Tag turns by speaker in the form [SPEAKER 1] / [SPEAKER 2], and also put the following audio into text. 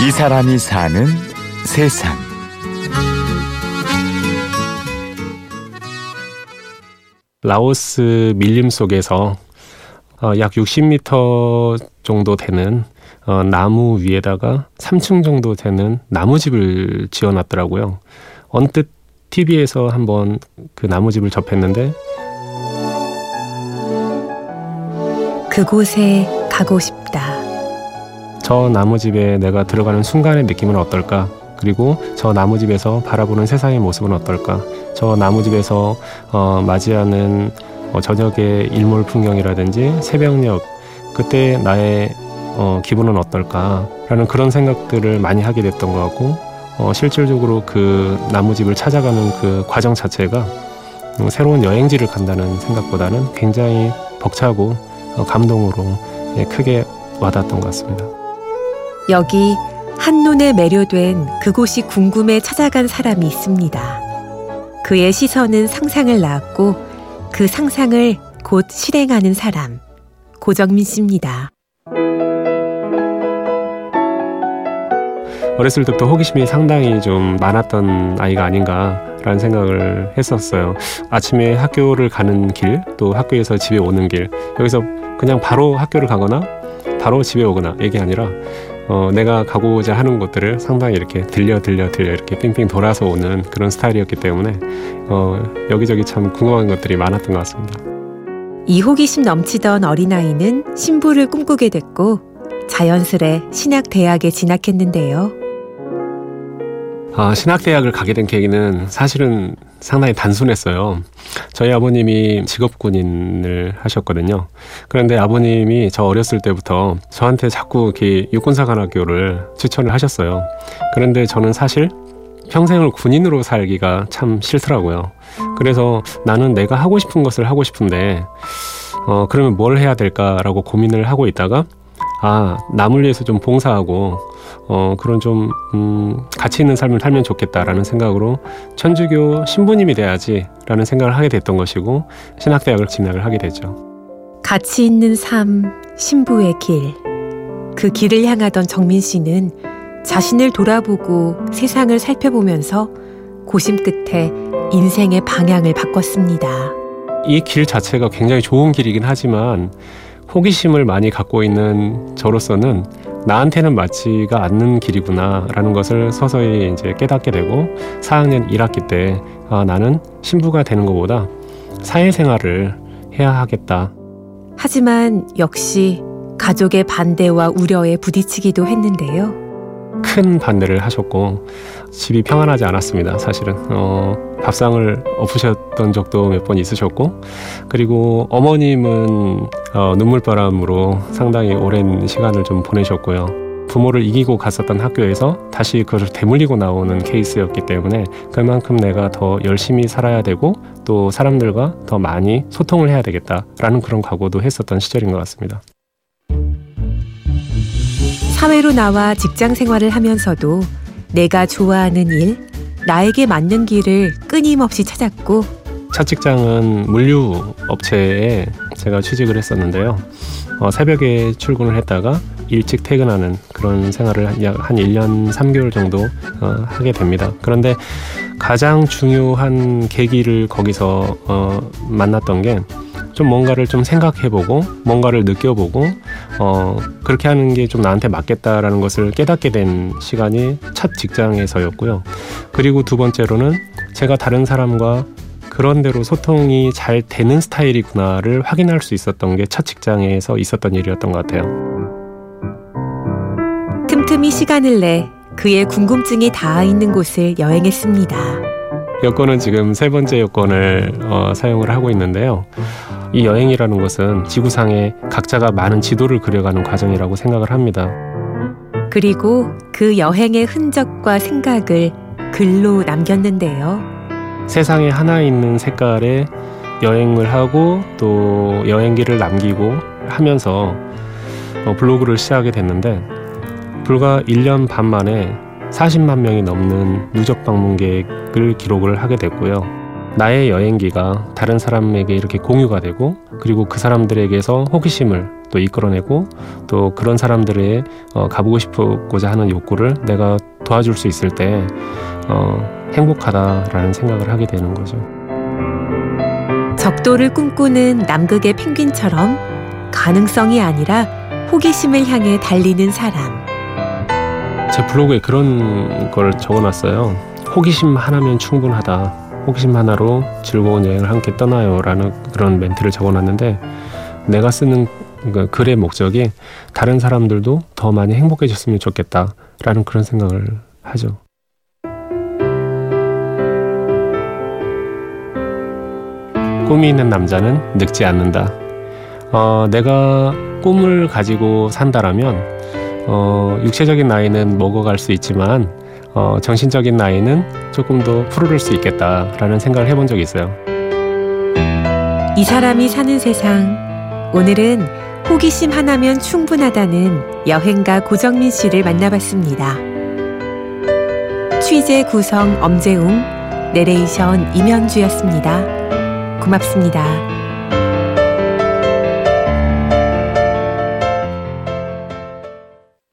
[SPEAKER 1] 이 사람이 사는 세상.
[SPEAKER 2] 라오스 밀림 속에서 어, 약 60m 정도 되는 어, 나무 위에다가 3층 정도 되는 나무집을 지어놨더라고요. 언뜻 TV에서 한번 그 나무집을 접했는데
[SPEAKER 3] 그곳에 가고 싶다.
[SPEAKER 2] 저 나무집에 내가 들어가는 순간의 느낌은 어떨까? 그리고 저 나무집에서 바라보는 세상의 모습은 어떨까? 저 나무집에서 어, 맞이하는 어, 저녁의 일몰 풍경이라든지 새벽녘 그때 나의 어, 기분은 어떨까라는 그런 생각들을 많이 하게 됐던 것 같고 어, 실질적으로 그 나무집을 찾아가는 그 과정 자체가 음, 새로운 여행지를 간다는 생각보다는 굉장히 벅차고 어, 감동으로 예, 크게 와닿았던 것 같습니다.
[SPEAKER 3] 여기 한눈에 매료된 그곳이 궁금해 찾아간 사람이 있습니다. 그의 시선은 상상을 낳았고 그 상상을 곧 실행하는 사람, 고정민 씨입니다.
[SPEAKER 2] 어렸을 때부터 호기심이 상당히 좀 많았던 아이가 아닌가라는 생각을 했었어요. 아침에 학교를 가는 길, 또 학교에서 집에 오는 길, 여기서 그냥 바로 학교를 가거나 바로 집에 오거나 이게 아니라 어, 내가 가고자 하는 곳들을 상당히 이렇게 들려 들려 들려 이렇게 빙빙 돌아서 오는 그런 스타일이었기 때문에 어, 여기저기 참 궁금한 것들이 많았던 것 같습니다.
[SPEAKER 3] 이 호기심 넘치던 어린아이는 신부를 꿈꾸게 됐고 자연스레 신학대학에 진학했는데요.
[SPEAKER 2] 아, 신학대학을 가게 된 계기는 사실은 상당히 단순했어요. 저희 아버님이 직업군인을 하셨거든요. 그런데 아버님이 저 어렸을 때부터 저한테 자꾸 이렇게 육군사관학교를 추천을 하셨어요. 그런데 저는 사실 평생을 군인으로 살기가 참 싫더라고요. 그래서 나는 내가 하고 싶은 것을 하고 싶은데, 어, 그러면 뭘 해야 될까라고 고민을 하고 있다가, 아, 남을 위해서 좀 봉사하고, 어, 그런 좀, 음, 가치 있는 삶을 살면 좋겠다라는 생각으로 천주교 신부님이 돼야지라는 생각을 하게 됐던 것이고, 신학대학을 진학을 하게 되죠.
[SPEAKER 3] 가치 있는 삶, 신부의 길. 그 길을 향하던 정민 씨는 자신을 돌아보고 세상을 살펴보면서 고심 끝에 인생의 방향을 바꿨습니다.
[SPEAKER 2] 이 길 자체가 굉장히 좋은 길이긴 하지만 호기심을 많이 갖고 있는 저로서는 나한테는 맞지가 않는 길이구나라는 것을 서서히 이제 깨닫게 되고 4학년 1학기 때 아, 나는 신부가 되는 것보다 사회생활을 해야 하겠다.
[SPEAKER 3] 하지만 역시 가족의 반대와 우려에 부딪히기도 했는데요.
[SPEAKER 2] 큰 반대를 하셨고 집이 평안하지 않았습니다. 사실은 어, 밥상을 엎으셨던 적도 몇 번 있으셨고 그리고 어머님은 어, 눈물바람으로 상당히 오랜 시간을 좀 보내셨고요. 부모를 이기고 갔었던 학교에서 다시 그것을 되물리고 나오는 케이스였기 때문에 그만큼 내가 더 열심히 살아야 되고 또 사람들과 더 많이 소통을 해야 되겠다라는 그런 각오도 했었던 시절인 것 같습니다.
[SPEAKER 3] 사회로 나와 직장 생활을 하면서도 내가 좋아하는 일, 나에게 맞는 길을 끊임없이 찾았고
[SPEAKER 2] 첫 직장은 물류 업체에 제가 취직을 했었는데요. 어, 새벽에 출근을 했다가 일찍 퇴근하는 그런 생활을 약한 1년 3개월 정도 어, 하게 됩니다. 그런데 가장 중요한 계기를 거기서 어, 만났던 게 좀 뭔가를 좀 생각해보고 뭔가를 느껴보고 어, 그렇게 하는 게 좀 나한테 맞겠다라는 것을 깨닫게 된 시간이 첫 직장에서였고요. 그리고 두 번째로는 제가 다른 사람과 그런 대로 소통이 잘 되는 스타일이구나를 확인할 수 있었던 게 첫 직장에서 있었던 일이었던 것 같아요.
[SPEAKER 3] 틈틈이 시간을 내 그의 궁금증이 닿아 있는 곳을 여행했습니다.
[SPEAKER 2] 여권은 지금 세 번째 여권을 어, 사용을 하고 있는데요. 이 여행이라는 것은 지구상에 각자가 많은 지도를 그려가는 과정이라고 생각을 합니다.
[SPEAKER 3] 그리고 그 여행의 흔적과 생각을 글로 남겼는데요.
[SPEAKER 2] 세상에 하나 있는 색깔의 여행을 하고 또 여행기를 남기고 하면서 어, 블로그를 시작하게 됐는데 불과 1년 반 만에 40만 명이 넘는 누적 방문객을 기록을 하게 됐고요. 나의 여행기가 다른 사람에게 이렇게 공유가 되고 그리고 그 사람들에게서 호기심을 또 이끌어내고 또 그런 사람들의 어, 가보고 싶고자 하는 욕구를 내가 도와줄 수 있을 때 어, 행복하다라는 생각을 하게 되는 거죠.
[SPEAKER 3] 적도를 꿈꾸는 남극의 펭귄처럼 가능성이 아니라 호기심을 향해 달리는 사람.
[SPEAKER 2] 제 블로그에 그런 걸 적어놨어요. 호기심 하나면 충분하다. 호기심 하나로 즐거운 여행을 함께 떠나요라는 그런 멘트를 적어놨는데 내가 쓰는 그 글의 목적이 다른 사람들도 더 많이 행복해졌으면 좋겠다라는 그런 생각을 하죠. 꿈이 있는 남자는 늙지 않는다. 어, 내가 꿈을 가지고 산다라면 어, 육체적인 나이는 먹어갈 수 있지만 어, 정신적인 나이는 조금 더 푸르를 수 있겠다라는 생각을 해본 적이 있어요.
[SPEAKER 3] 이 사람이 사는 세상. 오늘은 호기심 하나면 충분하다는 여행가 고정민 씨를 만나봤습니다. 취재 구성 엄재웅, 내레이션 임현주였습니다. 고맙습니다.